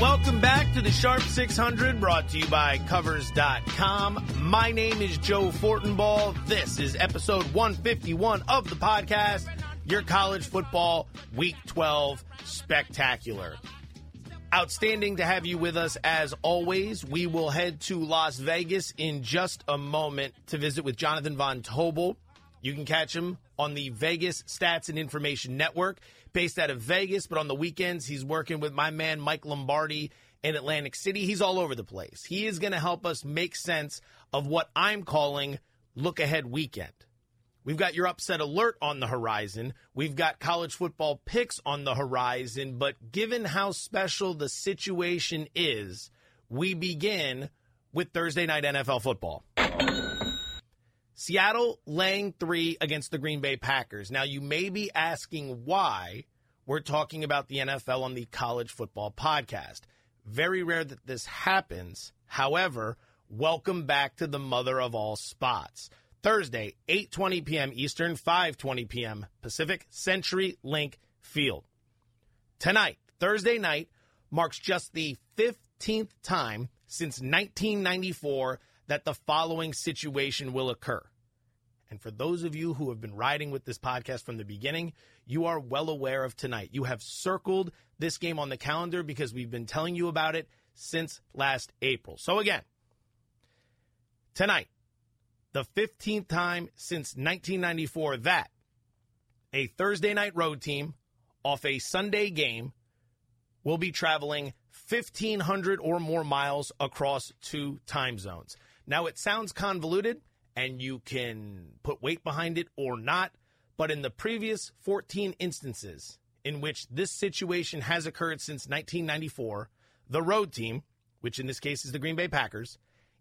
Welcome back to the Sharp 600 brought to you by Covers.com. My name is Joe Fortenbaugh. This is episode 151 of the podcast, your college football week 12 spectacular. Outstanding to have you with us as always. We will head to Las Vegas in just a moment to visit with Jonathan Von Tobel. You can catch him on the Vegas Stats and Information Network based out of Vegas, but on the weekends, he's working with my man Mike Lombardi in Atlantic City. He's all over the place. He is going to help us make sense of what I'm calling look ahead weekend. We've got your upset alert on the horizon. We've got college football picks on the horizon. But given how special the situation is, we begin with Thursday night NFL football. Seattle laying three against the Green Bay Packers. Now, you may be asking why we're talking about the NFL on the college football podcast. Very rare that this happens. However, welcome back to the mother of all spots. Thursday, 8:20 p.m. Eastern, 5:20 p.m. Pacific, CenturyLink Field. Tonight, Thursday night, marks just the 15th time since 1994 that the following situation will occur. And for those of you who have been riding with this podcast from the beginning, you are well aware of tonight. You have circled this game on the calendar because we've been telling you about it since last April. So again, tonight, the 15th time since 1994 that a Thursday night road team off a Sunday game will be traveling 1,500 or more miles across two time zones. Now, it sounds convoluted, and you can put weight behind it or not, but in the previous 14 instances in which this situation has occurred since 1994, the road team, which in this case is the Green Bay Packers,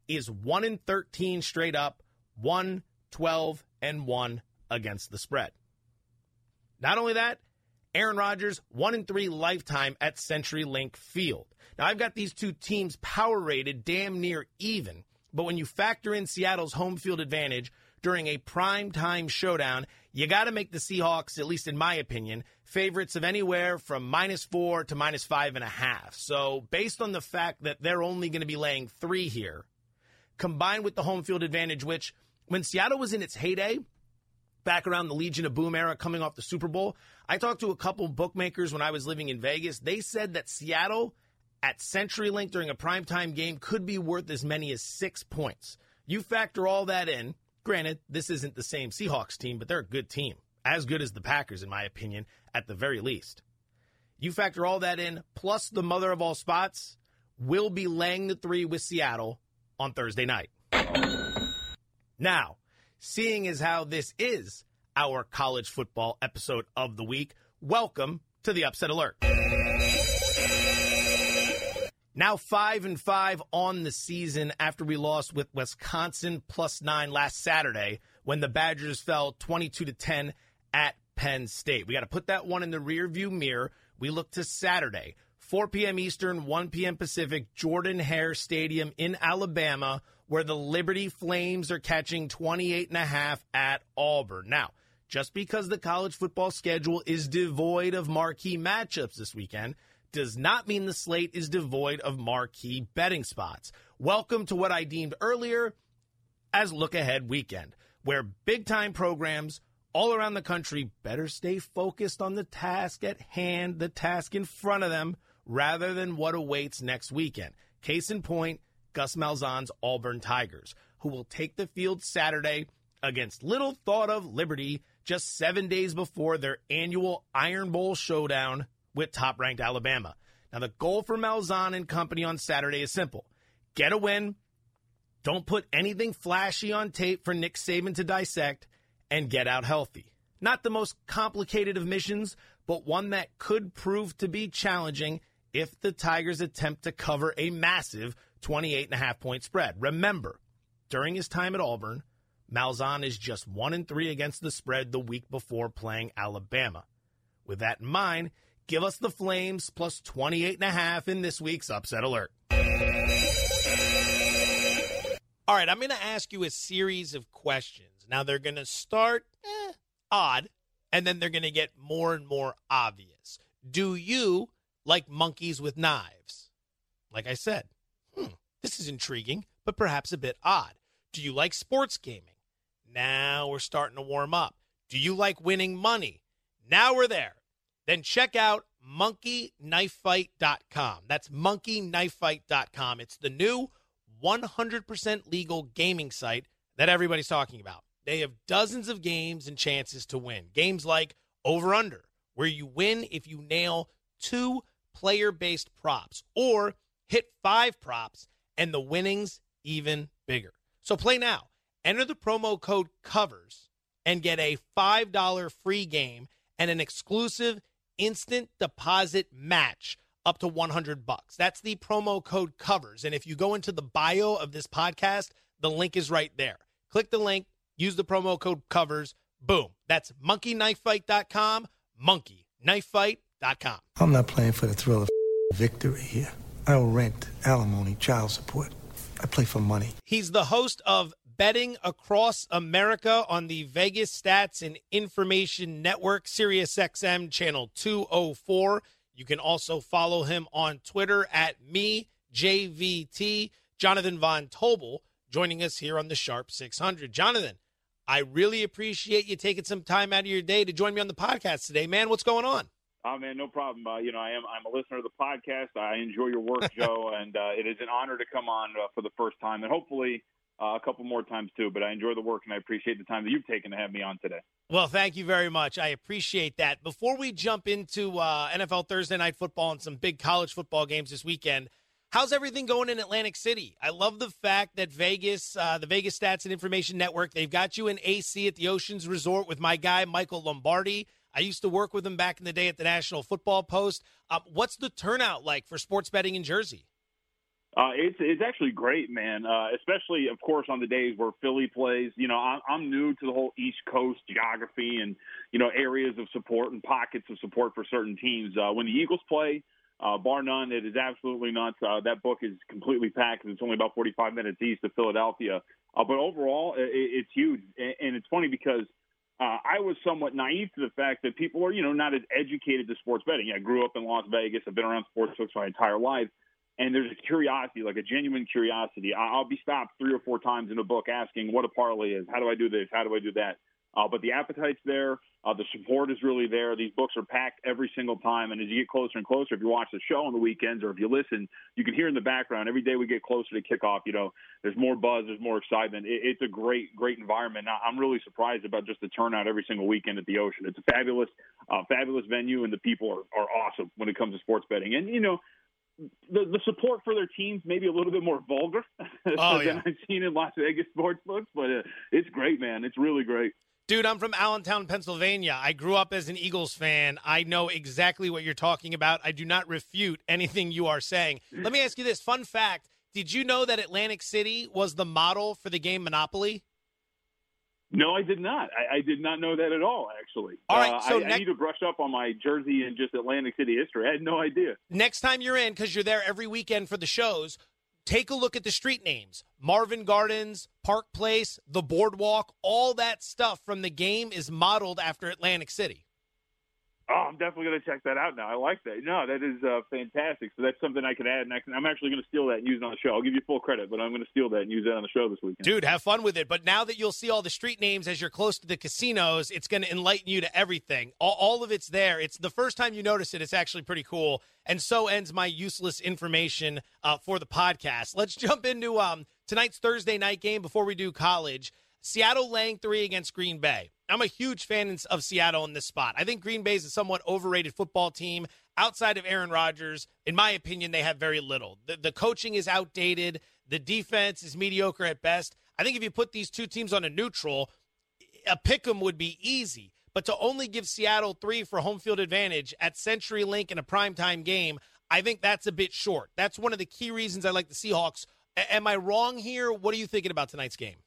is 1 in 13 straight up, 1 12 and 1 against the spread. Not only that, Aaron Rodgers, 1 in 3 lifetime at CenturyLink Field. Now, I've got these two teams power rated damn near even, but when you factor in Seattle's home field advantage during a prime time showdown, you got to make the Seahawks, at least in my opinion, favorites of anywhere from minus four to minus five and a half. So, based on the fact that they're only going to be laying three here, combined with the home field advantage, which when Seattle was in its heyday, back around the Legion of Boom era coming off the Super Bowl, I talked to a couple bookmakers when I was living in Vegas. They said that Seattle at CenturyLink during a primetime game could be worth as many as six points. You factor all that in. Granted, this isn't the same Seahawks team, but they're a good team. As good as the Packers, in my opinion, at the very least. You factor all that in, plus the mother of all spots, will be laying the three with Seattle on Thursday night. Now, seeing as how this is our college football episode of the week, welcome to the Upset Alert. Now five and five on the season after we lost with Wisconsin plus nine last Saturday when the Badgers fell 22 to 10 at Penn State. We got to put that one in the rearview mirror. We look to Saturday, 4 p.m. Eastern, 1 p.m. Pacific, Jordan Hare Stadium in Alabama, where the Liberty Flames are catching 28 and a half at Auburn. Now, just because the college football schedule is devoid of marquee matchups this weekend does not mean the slate is devoid of marquee betting spots. Welcome to what I deemed earlier as look ahead weekend, where big time programs all around the country better stay focused on the task at hand, the task in front of them, rather than what awaits next weekend. Case in point, Gus Malzahn's Auburn Tigers, who will take the field Saturday against little thought of Liberty just seven days before their annual Iron Bowl showdown with top ranked Alabama. Now, the goal for Malzahn and company on Saturday is simple get a win, don't put anything flashy on tape for Nick Saban to dissect, and get out healthy. Not the most complicated of missions, but one that could prove to be challenging if the Tigers attempt to cover a massive 28 and a half point spread. Remember, during his time at Auburn, Malzahn is just 1 and 3 against the spread the week before playing Alabama. With that in mind, Give us the Flames plus 28 and a half in this week's upset alert. All right, I'm going to ask you a series of questions. Now they're going to start eh, odd and then they're going to get more and more obvious. Do you like monkeys with knives? Like I said, hmm, this is intriguing, but perhaps a bit odd. Do you like sports gaming? Now we're starting to warm up. Do you like winning money? Now we're there. Then check out monkeyknifefight.com. That's monkeyknifefight.com. It's the new 100% legal gaming site that everybody's talking about. They have dozens of games and chances to win. Games like Over Under, where you win if you nail two player based props or hit five props and the winnings even bigger. So play now. Enter the promo code COVERS and get a $5 free game and an exclusive instant deposit match up to 100 bucks. That's the promo code covers. And if you go into the bio of this podcast, the link is right there. Click the link, use the promo code covers. Boom. That's monkeyknifefight.com, monkeyknifefight.com. I'm not playing for the thrill of victory here. I owe rent, alimony, child support. I play for money. He's the host of Betting Across America on the Vegas Stats and Information Network, Sirius XM Channel 204. You can also follow him on Twitter at me, JVT. Jonathan Von Tobel joining us here on the Sharp 600. Jonathan, I really appreciate you taking some time out of your day to join me on the podcast today, man. What's going on? Oh man, no problem. Uh, you know, I am I'm a listener of the podcast. I enjoy your work, Joe, and uh, it is an honor to come on uh, for the first time, and hopefully uh, a couple more times too. But I enjoy the work, and I appreciate the time that you've taken to have me on today. Well, thank you very much. I appreciate that. Before we jump into uh, NFL Thursday night football and some big college football games this weekend, how's everything going in Atlantic City? I love the fact that Vegas, uh, the Vegas Stats and Information Network, they've got you in AC at the Oceans Resort with my guy Michael Lombardi. I used to work with him back in the day at the National Football Post. Uh, what's the turnout like for sports betting in Jersey? Uh, it's it's actually great, man. Uh, especially, of course, on the days where Philly plays. You know, I'm, I'm new to the whole East Coast geography and you know areas of support and pockets of support for certain teams. Uh, when the Eagles play, uh, bar none, it is absolutely nuts. Uh, that book is completely packed. It's only about 45 minutes east of Philadelphia, uh, but overall, it, it's huge. And, it's funny because uh, I was somewhat naive to the fact that people are, you know, not as educated to sports betting. I grew up in Las Vegas. I've been around sports books my entire life and there's a curiosity, like a genuine curiosity. I'll be stopped three or four times in a book asking what a parlay is, how do I do this, how do I do that. Uh, but the appetite's there, uh, the support is really there. These books are packed every single time, and as you get closer and closer, if you watch the show on the weekends or if you listen, you can hear in the background every day we get closer to kickoff. You know, there's more buzz, there's more excitement. It, it's a great, great environment. Now, I'm really surprised about just the turnout every single weekend at the Ocean. It's a fabulous, uh, fabulous venue, and the people are, are awesome when it comes to sports betting. And you know, the, the support for their teams maybe a little bit more vulgar oh, than I've seen in Las Vegas sports books, but uh, it's great, man. It's really great. Dude, I'm from Allentown, Pennsylvania. I grew up as an Eagles fan. I know exactly what you're talking about. I do not refute anything you are saying. Let me ask you this fun fact Did you know that Atlantic City was the model for the game Monopoly? No, I did not. I, I, did not know that at all. Actually, all right. So uh, I, I, need to brush up on my Jersey and just Atlantic City history. I had no idea. Next time you're in, because you're there every weekend for the shows, take a look at the street names: Marvin Gardens, Park Place, the Boardwalk. All that stuff from the game is modeled after Atlantic City. Oh, I'm definitely going to check that out now. I like that. No, that is uh, fantastic. So that's something I can add. And I am actually going to steal that and use it on the show. I'll give you full credit, but I'm going to steal that and use that on the show this weekend. Dude, have fun with it. But now that you'll see all the street names as you're close to the casinos, it's going to enlighten you to everything. All, all of it's there. It's the first time you notice it. It's actually pretty cool. And so ends my useless information uh, for the podcast. Let's jump into um, tonight's Thursday night game before we do college. Seattle laying three against Green Bay. I'm a huge fan of Seattle in this spot. I think Green Bay is a somewhat overrated football team. Outside of Aaron Rodgers, in my opinion, they have very little. The, the coaching is outdated. The defense is mediocre at best. I think if you put these two teams on a neutral, a pick 'em would be easy. But to only give Seattle three for home field advantage at CenturyLink in a primetime game, I think that's a bit short. That's one of the key reasons I like the Seahawks. A- am I wrong here? What are you thinking about tonight's game?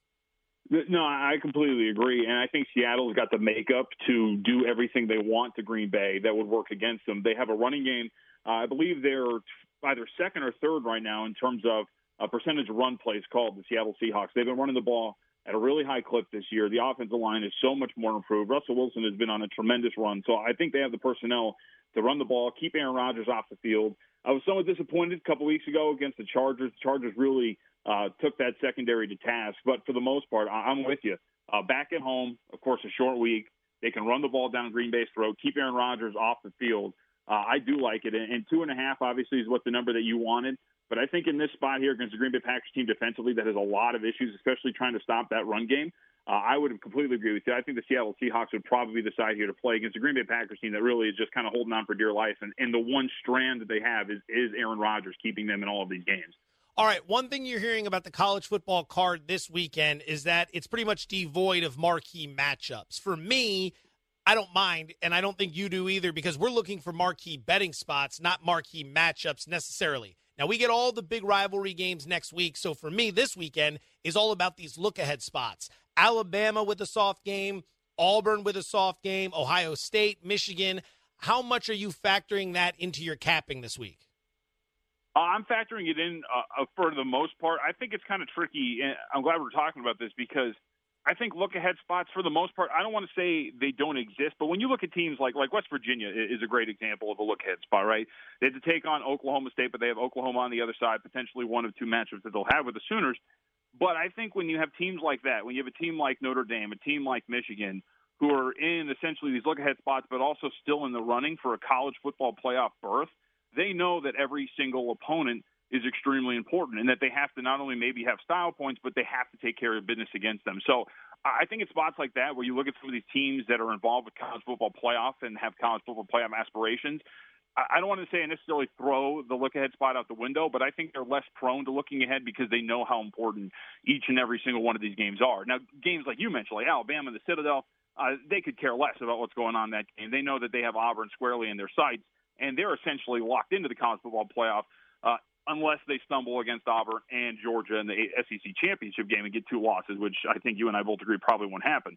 No, I completely agree, and I think Seattle's got the makeup to do everything they want to Green Bay that would work against them. They have a running game. Uh, I believe they're either second or third right now in terms of a percentage of run plays called the Seattle Seahawks. They've been running the ball at a really high clip this year. The offensive line is so much more improved. Russell Wilson has been on a tremendous run, so I think they have the personnel to run the ball, keep Aaron Rodgers off the field. I was somewhat disappointed a couple weeks ago against the Chargers. The Chargers really uh, took that secondary to task, but for the most part, I- I'm with you. Uh, back at home, of course, a short week. They can run the ball down Green Bay's throat, keep Aaron Rodgers off the field. Uh, I do like it, and, and two and a half obviously is what the number that you wanted. But I think in this spot here against the Green Bay Packers team defensively that has a lot of issues, especially trying to stop that run game, uh, I would completely agree with you. I think the Seattle Seahawks would probably side here to play against the Green Bay Packers team that really is just kind of holding on for dear life. And, and the one strand that they have is, is Aaron Rodgers keeping them in all of these games. All right, one thing you're hearing about the college football card this weekend is that it's pretty much devoid of marquee matchups. For me, I don't mind, and I don't think you do either, because we're looking for marquee betting spots, not marquee matchups necessarily. Now, we get all the big rivalry games next week. So for me, this weekend is all about these look ahead spots. Alabama with a soft game, Auburn with a soft game, Ohio State, Michigan. How much are you factoring that into your capping this week? Uh, I'm factoring it in uh, uh for the most part. I think it's kind of tricky. I'm glad we're talking about this because – I think look ahead spots for the most part. I don't want to say they don't exist, but when you look at teams like like West Virginia is a great example of a look ahead spot, right? They had to take on Oklahoma State, but they have Oklahoma on the other side, potentially one of two matchups that they'll have with the Sooners. But I think when you have teams like that, when you have a team like Notre Dame, a team like Michigan, who are in essentially these look ahead spots, but also still in the running for a college football playoff berth, they know that every single opponent is extremely important and that they have to not only maybe have style points, but they have to take care of business against them. So I think it's spots like that where you look at some of these teams that are involved with college football playoff and have college football playoff aspirations. I don't want to say necessarily throw the look ahead spot out the window, but I think they're less prone to looking ahead because they know how important each and every single one of these games are. Now, games like you mentioned, like Alabama and the Citadel, uh, they could care less about what's going on in that game. They know that they have Auburn squarely in their sights, and they're essentially locked into the college football playoff. Uh, unless they stumble against Auburn and Georgia in the SEC championship game and get two losses, which I think you and I both agree probably won't happen.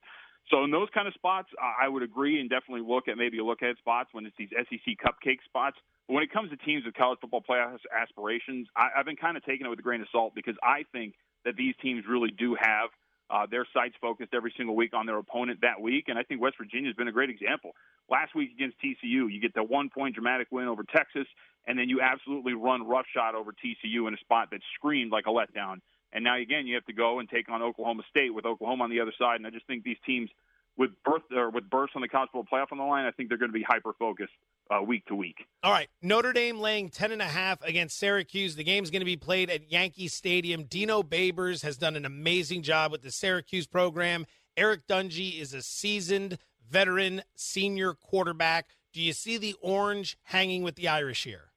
So in those kind of spots, I would agree and definitely look at maybe look at spots when it's these SEC cupcake spots. But when it comes to teams with college football playoff aspirations, I, I've been kind of taking it with a grain of salt because I think that these teams really do have uh, their sights focused every single week on their opponent that week, and I think West Virginia has been a great example. Last week against TCU, you get the one point dramatic win over Texas, and then you absolutely run roughshod over TCU in a spot that screamed like a letdown. And now again, you have to go and take on Oklahoma State with Oklahoma on the other side. And I just think these teams with berth or with bursts on the college football playoff on the line, I think they're going to be hyper focused uh, week to week. All right, Notre Dame laying ten and a half against Syracuse. The game's going to be played at Yankee Stadium. Dino Babers has done an amazing job with the Syracuse program. Eric Dungey is a seasoned veteran senior quarterback. Do you see the orange hanging with the Irish here?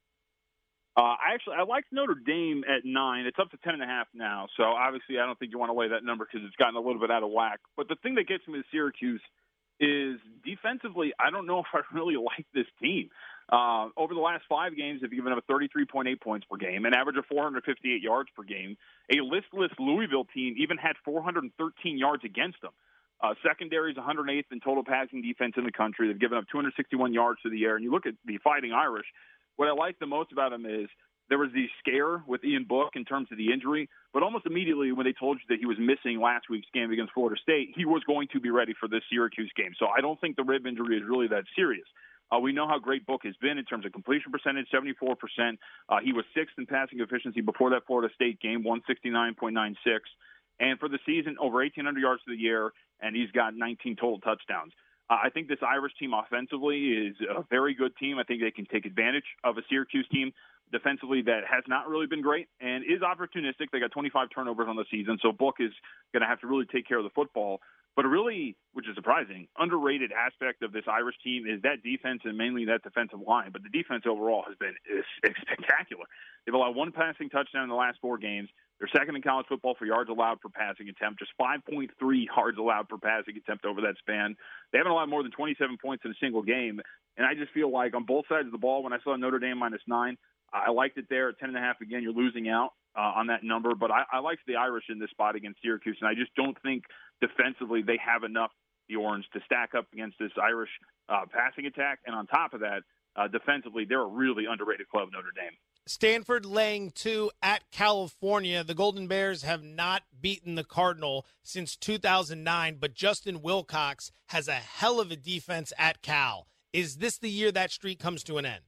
Uh, I actually I like Notre Dame at nine. It's up to ten and a half now. So obviously I don't think you want to lay that number because it's gotten a little bit out of whack. But the thing that gets me to Syracuse is defensively. I don't know if I really like this team. Uh, over the last five games, they've given up 33.8 points per game, an average of 458 yards per game. A listless Louisville team even had 413 yards against them. Uh, secondary is 108th in total passing defense in the country. They've given up 261 yards to the air. And you look at the Fighting Irish, what I like the most about him is there was the scare with Ian Book in terms of the injury, but almost immediately when they told you that he was missing last week's game against Florida State, he was going to be ready for this Syracuse game. So I don't think the rib injury is really that serious. Uh, we know how great Book has been in terms of completion percentage, 74%. Uh, he was sixth in passing efficiency before that Florida State game, 169.96. And for the season, over 1,800 yards to the year, and he's got 19 total touchdowns. I think this Irish team offensively is a very good team. I think they can take advantage of a Syracuse team defensively that has not really been great and is opportunistic. They got 25 turnovers on the season, so Book is going to have to really take care of the football. But a really, which is surprising, underrated aspect of this Irish team is that defense and mainly that defensive line. But the defense overall has been is spectacular. They've allowed one passing touchdown in the last four games. They're second in college football for yards allowed per passing attempt, just 5.3 yards allowed per passing attempt over that span. They haven't allowed more than 27 points in a single game. And I just feel like on both sides of the ball, when I saw Notre Dame minus nine, I liked it there at 10.5. Again, you're losing out uh, on that number. But I, I liked the Irish in this spot against Syracuse. And I just don't think defensively they have enough, the Orange, to stack up against this Irish uh, passing attack. And on top of that, uh, defensively, they're a really underrated club, Notre Dame. Stanford laying two at California. The Golden Bears have not beaten the Cardinal since 2009, but Justin Wilcox has a hell of a defense at Cal. Is this the year that streak comes to an end?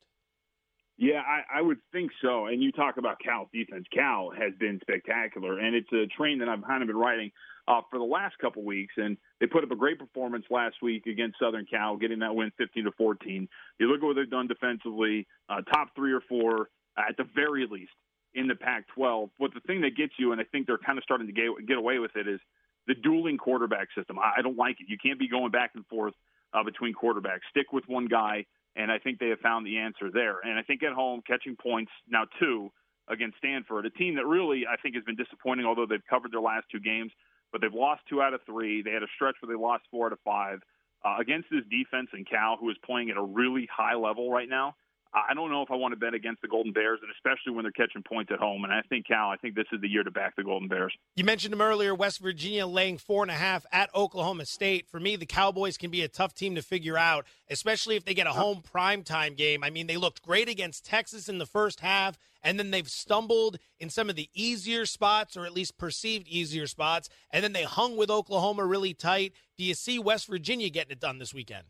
Yeah, I, I would think so. And you talk about Cal's defense. Cal has been spectacular, and it's a train that I've kind of been riding uh, for the last couple weeks. And they put up a great performance last week against Southern Cal, getting that win 15 to 14. You look at what they've done defensively, uh, top three or four at the very least in the Pac-12. But the thing that gets you, and I think they're kind of starting to get get away with it, is the dueling quarterback system. I, I don't like it. You can't be going back and forth uh, between quarterbacks. Stick with one guy and I think they have found the answer there. And I think at home, catching points now two against Stanford, a team that really I think has been disappointing, although they've covered their last two games, but they've lost two out of three. They had a stretch where they lost four out of five. Uh, against this defense and Cal, who is playing at a really high level right now, I don't know if I want to bet against the Golden Bears, and especially when they're catching points at home. And I think Cal, I think this is the year to back the Golden Bears. You mentioned them earlier. West Virginia laying four and a half at Oklahoma State. For me, the Cowboys can be a tough team to figure out, especially if they get a home primetime game. I mean, they looked great against Texas in the first half, and then they've stumbled in some of the easier spots, or at least perceived easier spots, and then they hung with Oklahoma really tight. Do you see West Virginia getting it done this weekend?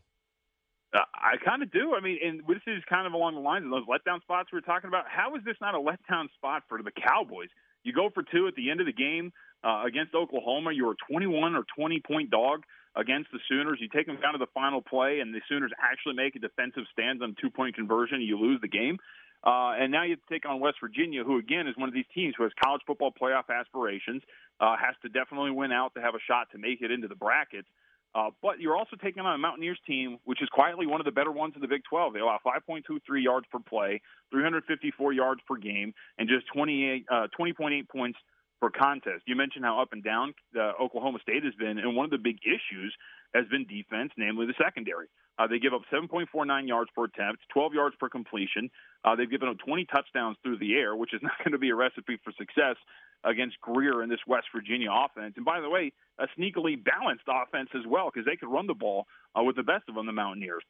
Uh, I kind of do. I mean, and this is kind of along the lines of those letdown spots we were talking about. How is this not a letdown spot for the Cowboys? You go for two at the end of the game uh, against Oklahoma. You're a 21 or 20 point dog against the Sooners. You take them down to the final play, and the Sooners actually make a defensive stand on two point conversion. You lose the game. Uh, and now you have to take on West Virginia, who again is one of these teams who has college football playoff aspirations, uh, has to definitely win out to have a shot to make it into the brackets. Uh, but you're also taking on a Mountaineers team, which is quietly one of the better ones in the Big 12. They allow 5.23 yards per play, 354 yards per game, and just 28, uh, 20.8 points per contest. You mentioned how up and down uh, Oklahoma State has been, and one of the big issues has been defense, namely the secondary. Uh, they give up 7.49 yards per attempt, 12 yards per completion. Uh, they've given up 20 touchdowns through the air, which is not going to be a recipe for success against Grier in this West Virginia offense. And by the way, a sneakily balanced offense as well because they could run the ball uh, with the best of them, the Mountaineers.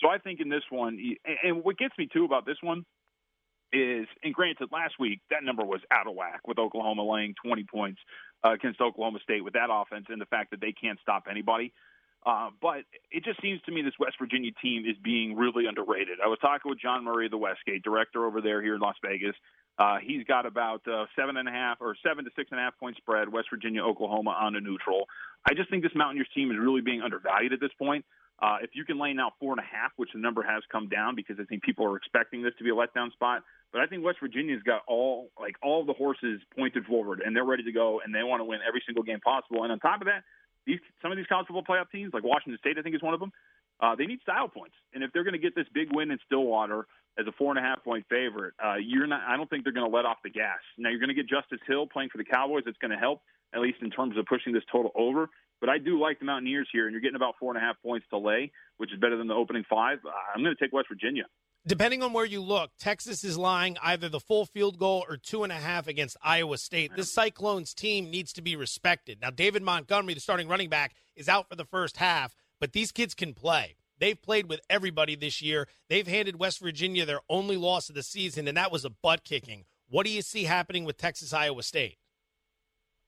So I think in this one, and what gets me too about this one is, and granted, last week that number was out of whack with Oklahoma laying 20 points uh, against Oklahoma State with that offense and the fact that they can't stop anybody. Uh, but it just seems to me this West Virginia team is being really underrated. I was talking with John Murray the Westgate, director over there here in Las Vegas, uh, he's got about uh, seven and a half or seven to six and a half point spread. West Virginia, Oklahoma on a neutral. I just think this Mountaineers team is really being undervalued at this point. Uh, if you can lay now four and a half, which the number has come down because I think people are expecting this to be a letdown spot, but I think West Virginia's got all like all the horses pointed forward and they're ready to go and they want to win every single game possible. And on top of that, these some of these college football playoff teams, like Washington State, I think is one of them. Uh, they need style points, and if they're going to get this big win in Stillwater, as a four and a half point favorite. Uh, you're not. I don't think they're going to let off the gas. Now you're going to get Justice Hill playing for the Cowboys. It's going to help at least in terms of pushing this total over. But I do like the Mountaineers here, and you're getting about four and a half points to lay, which is better than the opening five. I'm going to take West Virginia. Depending on where you look, Texas is lying either the full field goal or two and a half against Iowa State. This Cyclones team needs to be respected. Now, David Montgomery, the starting running back, is out for the first half, but these kids can play. They've played with everybody this year. They've handed West Virginia their only loss of the season, and that was a butt kicking. What do you see happening with Texas Iowa State?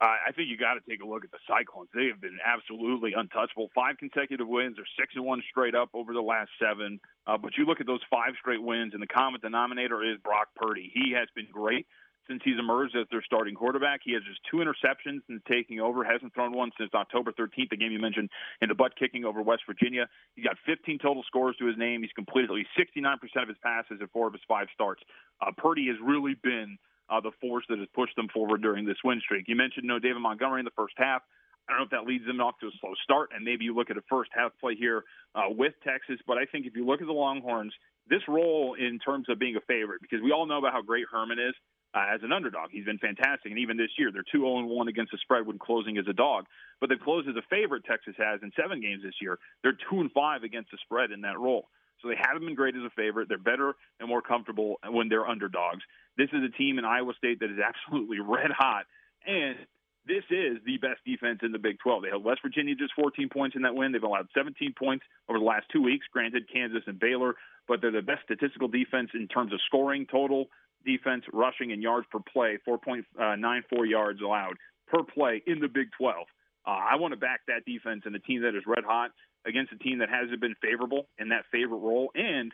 Uh, I think you got to take a look at the Cyclones. They have been absolutely untouchable. Five consecutive wins, or six and one straight up over the last seven. Uh, but you look at those five straight wins, and the common denominator is Brock Purdy. He has been great since he's emerged as their starting quarterback. He has just two interceptions since taking over, hasn't thrown one since October 13th, the game you mentioned in the butt kicking over West Virginia. He's got 15 total scores to his name. He's completed at least 69% of his passes in four of his five starts. Uh, Purdy has really been uh, the force that has pushed them forward during this win streak. You mentioned no David Montgomery in the first half. I don't know if that leads them off to a slow start, and maybe you look at a first half play here uh, with Texas. But I think if you look at the Longhorns, this role in terms of being a favorite, because we all know about how great Herman is uh, as an underdog. He's been fantastic, and even this year they're two oh one against the spread when closing as a dog. But they've closed as a favorite. Texas has in seven games this year. They're two and five against the spread in that role. So they haven't been great as a favorite. They're better and more comfortable when they're underdogs. This is a team in Iowa State that is absolutely red hot, and this is the best defense in the Big 12. They held West Virginia just 14 points in that win. They've allowed 17 points over the last two weeks. Granted, Kansas and Baylor, but they're the best statistical defense in terms of scoring total, defense, rushing, and yards per play. 4.94 yards allowed per play in the Big 12. Uh, I want to back that defense and a team that is red hot against a team that hasn't been favorable in that favorite role. And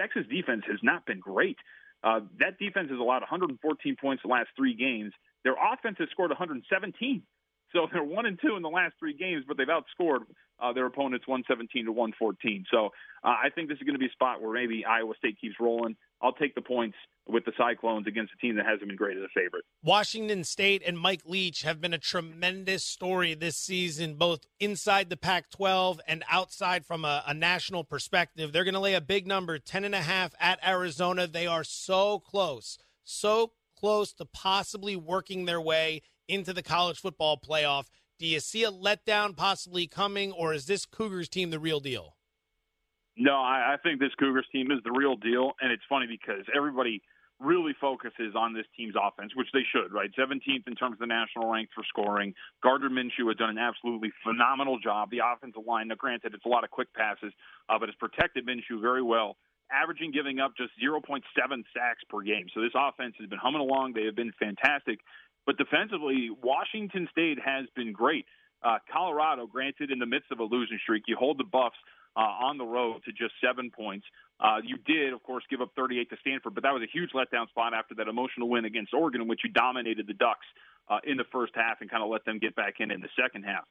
Texas defense has not been great. Uh, that defense has allowed 114 points the last three games. Their offense has scored 117. So they're one and two in the last three games, but they've outscored uh, their opponents 117 to 114. So uh, I think this is going to be a spot where maybe Iowa State keeps rolling. I'll take the points with the Cyclones against a team that hasn't been great as a favorite. Washington State and Mike Leach have been a tremendous story this season, both inside the Pac 12 and outside from a, a national perspective. They're going to lay a big number, 10.5 at Arizona. They are so close, so close to possibly working their way into the college football playoff. Do you see a letdown possibly coming, or is this Cougars team the real deal? No, I, I think this Cougars team is the real deal, and it's funny because everybody really focuses on this team's offense, which they should, right? 17th in terms of the national rank for scoring. Gardner Minshew has done an absolutely phenomenal job. The offensive line, now granted, it's a lot of quick passes, uh, but has protected Minshew very well, averaging giving up just 0.7 sacks per game. So this offense has been humming along. They have been fantastic. But defensively, Washington State has been great. Uh, Colorado, granted, in the midst of a losing streak, you hold the Buffs uh, on the road to just seven points. Uh, you did, of course, give up 38 to Stanford, but that was a huge letdown spot after that emotional win against Oregon, in which you dominated the Ducks uh, in the first half and kind of let them get back in in the second half.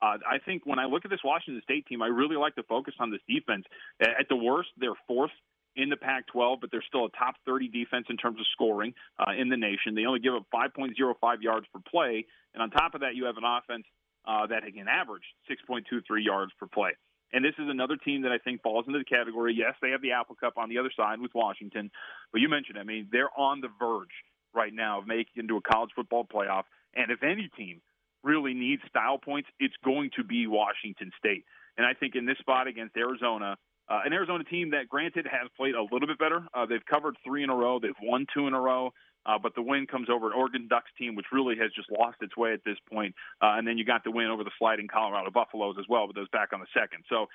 Uh, I think when I look at this Washington State team, I really like to focus on this defense. At the worst, they're fourth in the Pac 12, but they're still a top 30 defense in terms of scoring uh, in the nation. They only give up 5.05 yards per play. And on top of that, you have an offense uh, that can average 6.23 yards per play. And this is another team that I think falls into the category. Yes, they have the Apple Cup on the other side with Washington, but you mentioned, I mean, they're on the verge right now of making into a college football playoff. And if any team really needs style points, it's going to be Washington State. And I think in this spot against Arizona, uh, an Arizona team that, granted, has played a little bit better. Uh, they've covered three in a row. They've won two in a row. Uh, but the win comes over an Oregon Ducks team, which really has just lost its way at this point. Uh, and then you got the win over the sliding Colorado Buffaloes as well, but those back on the second. So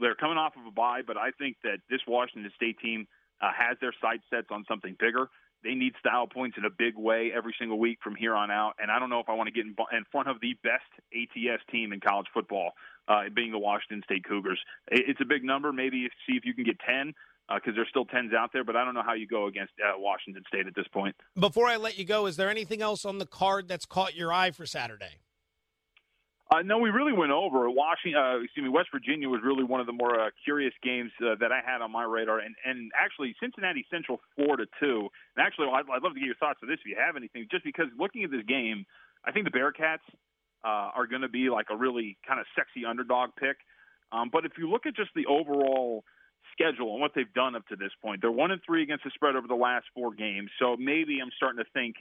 they're coming off of a bye, but I think that this Washington State team uh, has their sights set on something bigger. They need style points in a big way every single week from here on out. And I don't know if I want to get in, in front of the best ATS team in college football, uh, being the Washington State Cougars. It's a big number. Maybe see if you can get 10 because uh, there's still 10s out there, but I don't know how you go against uh, Washington State at this point. Before I let you go, is there anything else on the card that's caught your eye for Saturday? Uh, no, we really went over Washington. Uh, excuse me, West Virginia was really one of the more uh, curious games uh, that I had on my radar, and and actually Cincinnati Central four to two. And actually, I'd, I'd love to get your thoughts on this if you have anything. Just because looking at this game, I think the Bearcats uh, are going to be like a really kind of sexy underdog pick. Um, but if you look at just the overall schedule and what they've done up to this point, they're one and three against the spread over the last four games. So maybe I'm starting to think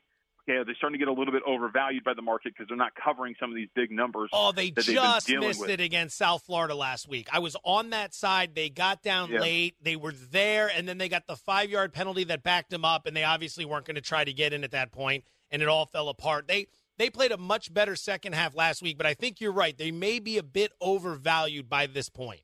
okay, they're starting to get a little bit overvalued by the market because they're not covering some of these big numbers. Oh, they just missed with. it against South Florida last week. I was on that side. They got down yeah. late. They were there, and then they got the five yard penalty that backed them up, and they obviously weren't going to try to get in at that point, and it all fell apart. They they played a much better second half last week, but I think you're right. They may be a bit overvalued by this point.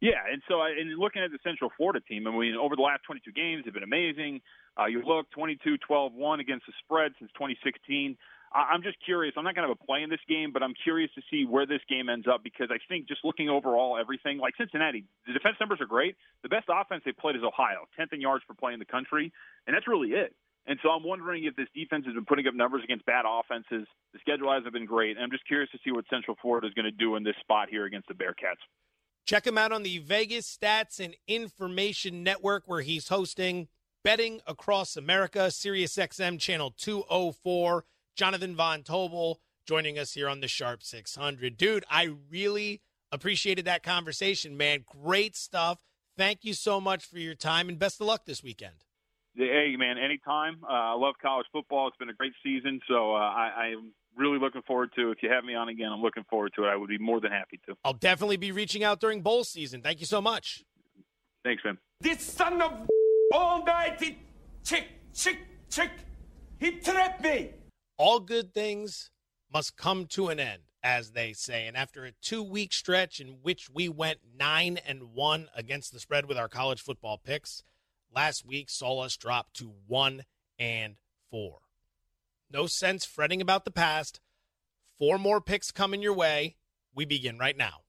Yeah, and so I, and looking at the Central Florida team, I mean, over the last 22 games, they've been amazing. Uh, you look 22 12 1 against the spread since 2016. I'm just curious. I'm not going to have a play in this game, but I'm curious to see where this game ends up because I think just looking overall, everything like Cincinnati, the defense numbers are great. The best offense they've played is Ohio, 10th in yards per play in the country, and that's really it. And so I'm wondering if this defense has been putting up numbers against bad offenses. The schedule hasn't been great, and I'm just curious to see what Central Florida is going to do in this spot here against the Bearcats. Check him out on the Vegas Stats and Information Network, where he's hosting Betting Across America, SiriusXM Channel 204. Jonathan Von Tobel joining us here on the Sharp 600. Dude, I really appreciated that conversation, man. Great stuff. Thank you so much for your time and best of luck this weekend. Hey, man, anytime. Uh, I love college football. It's been a great season, so uh, I, I'm really looking forward to. If you have me on again, I'm looking forward to it. I would be more than happy to. I'll definitely be reaching out during bowl season. Thank you so much. Thanks, man. This son of all night he chick chick chick he trapped me. All good things must come to an end, as they say. And after a two-week stretch in which we went nine and one against the spread with our college football picks, last week saw us drop to one and four. No sense fretting about the past. Four more picks coming your way. We begin right now.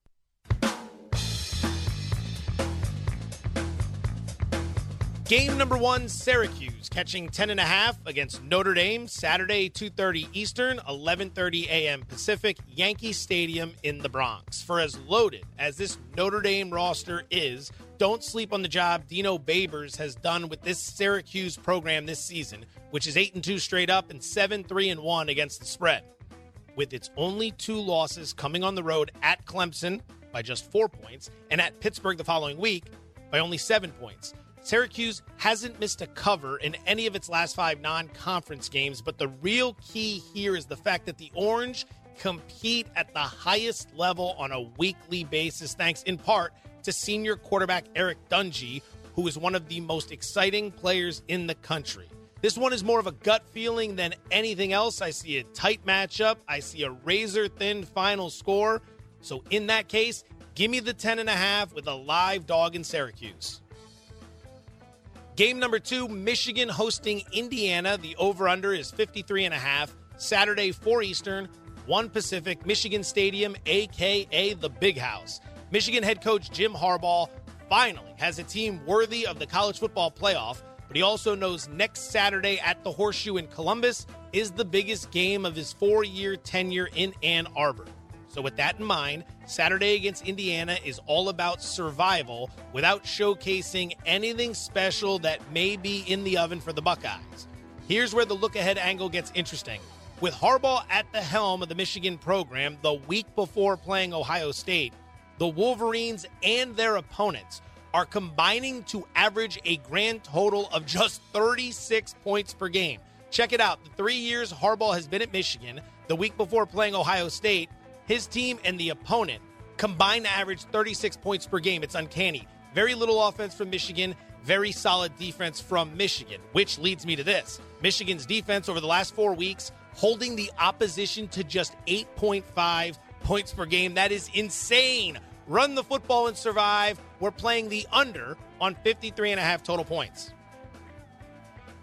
Game number one, Syracuse catching 10.5 against Notre Dame, Saturday, 2.30 Eastern, 11.30 a.m. Pacific, Yankee Stadium in the Bronx. For as loaded as this Notre Dame roster is, don't sleep on the job Dino Babers has done with this Syracuse program this season, which is 8 and 2 straight up and 7 3 and 1 against the spread. With its only two losses coming on the road at Clemson by just four points and at Pittsburgh the following week by only seven points. Syracuse hasn't missed a cover in any of its last five non conference games, but the real key here is the fact that the Orange compete at the highest level on a weekly basis, thanks in part to senior quarterback Eric Dungey, who is one of the most exciting players in the country. This one is more of a gut feeling than anything else. I see a tight matchup, I see a razor thin final score. So, in that case, give me the 10.5 with a live dog in Syracuse. Game number two, Michigan hosting Indiana. The over under is 53 and a half. Saturday, 4 Eastern, 1 Pacific, Michigan Stadium, aka the Big House. Michigan head coach Jim Harbaugh finally has a team worthy of the college football playoff, but he also knows next Saturday at the Horseshoe in Columbus is the biggest game of his four year tenure in Ann Arbor. So, with that in mind, Saturday against Indiana is all about survival without showcasing anything special that may be in the oven for the Buckeyes. Here's where the look ahead angle gets interesting. With Harbaugh at the helm of the Michigan program the week before playing Ohio State, the Wolverines and their opponents are combining to average a grand total of just 36 points per game. Check it out. The three years Harbaugh has been at Michigan, the week before playing Ohio State, his team and the opponent combined average 36 points per game. It's uncanny. Very little offense from Michigan, very solid defense from Michigan, which leads me to this. Michigan's defense over the last four weeks holding the opposition to just 8.5 points per game. That is insane. Run the football and survive. We're playing the under on 53 and a half total points.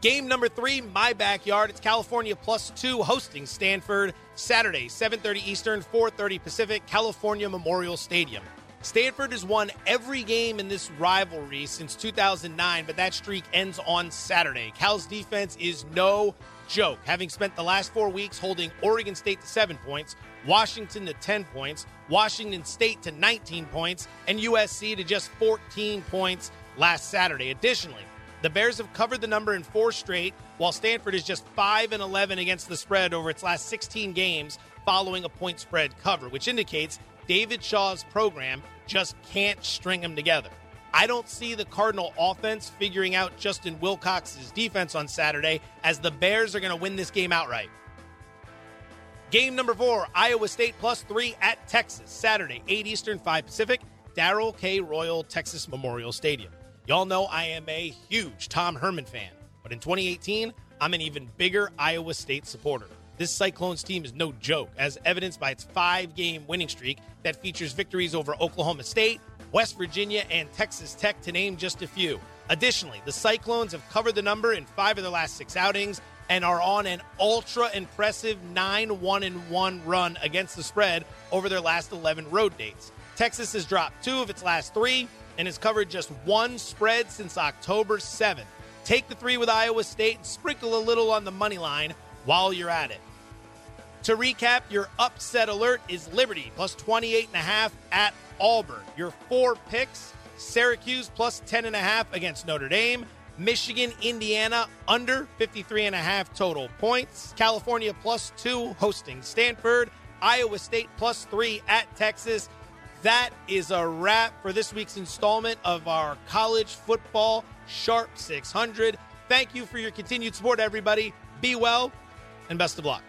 Game number three, my backyard. It's California plus two hosting Stanford Saturday, 7:30 Eastern, 4:30 Pacific, California Memorial Stadium. Stanford has won every game in this rivalry since 2009, but that streak ends on Saturday. Cal's defense is no joke, having spent the last four weeks holding Oregon State to seven points, Washington to 10 points, Washington State to 19 points, and USC to just 14 points last Saturday. Additionally, the Bears have covered the number in four straight, while Stanford is just 5 and 11 against the spread over its last 16 games following a point spread cover, which indicates David Shaw's program just can't string them together. I don't see the Cardinal offense figuring out Justin Wilcox's defense on Saturday as the Bears are going to win this game outright. Game number four, Iowa State plus three at Texas, Saturday, 8 Eastern, 5 Pacific, Darrell K. Royal, Texas Memorial Stadium. Y'all know I am a huge Tom Herman fan, but in 2018, I'm an even bigger Iowa State supporter. This Cyclones team is no joke, as evidenced by its five game winning streak that features victories over Oklahoma State, West Virginia, and Texas Tech, to name just a few. Additionally, the Cyclones have covered the number in five of their last six outings and are on an ultra impressive 9 1 1 run against the spread over their last 11 road dates. Texas has dropped two of its last three, and has covered just one spread since October 7th. Take the three with Iowa State and sprinkle a little on the money line while you're at it. To recap, your upset alert is Liberty plus 28.5 at Auburn. Your four picks Syracuse plus 10.5 against Notre Dame. Michigan, Indiana under 53.5 total points. California plus two hosting Stanford. Iowa State plus three at Texas. That is a wrap for this week's installment of our college football Sharp 600. Thank you for your continued support, everybody. Be well and best of luck.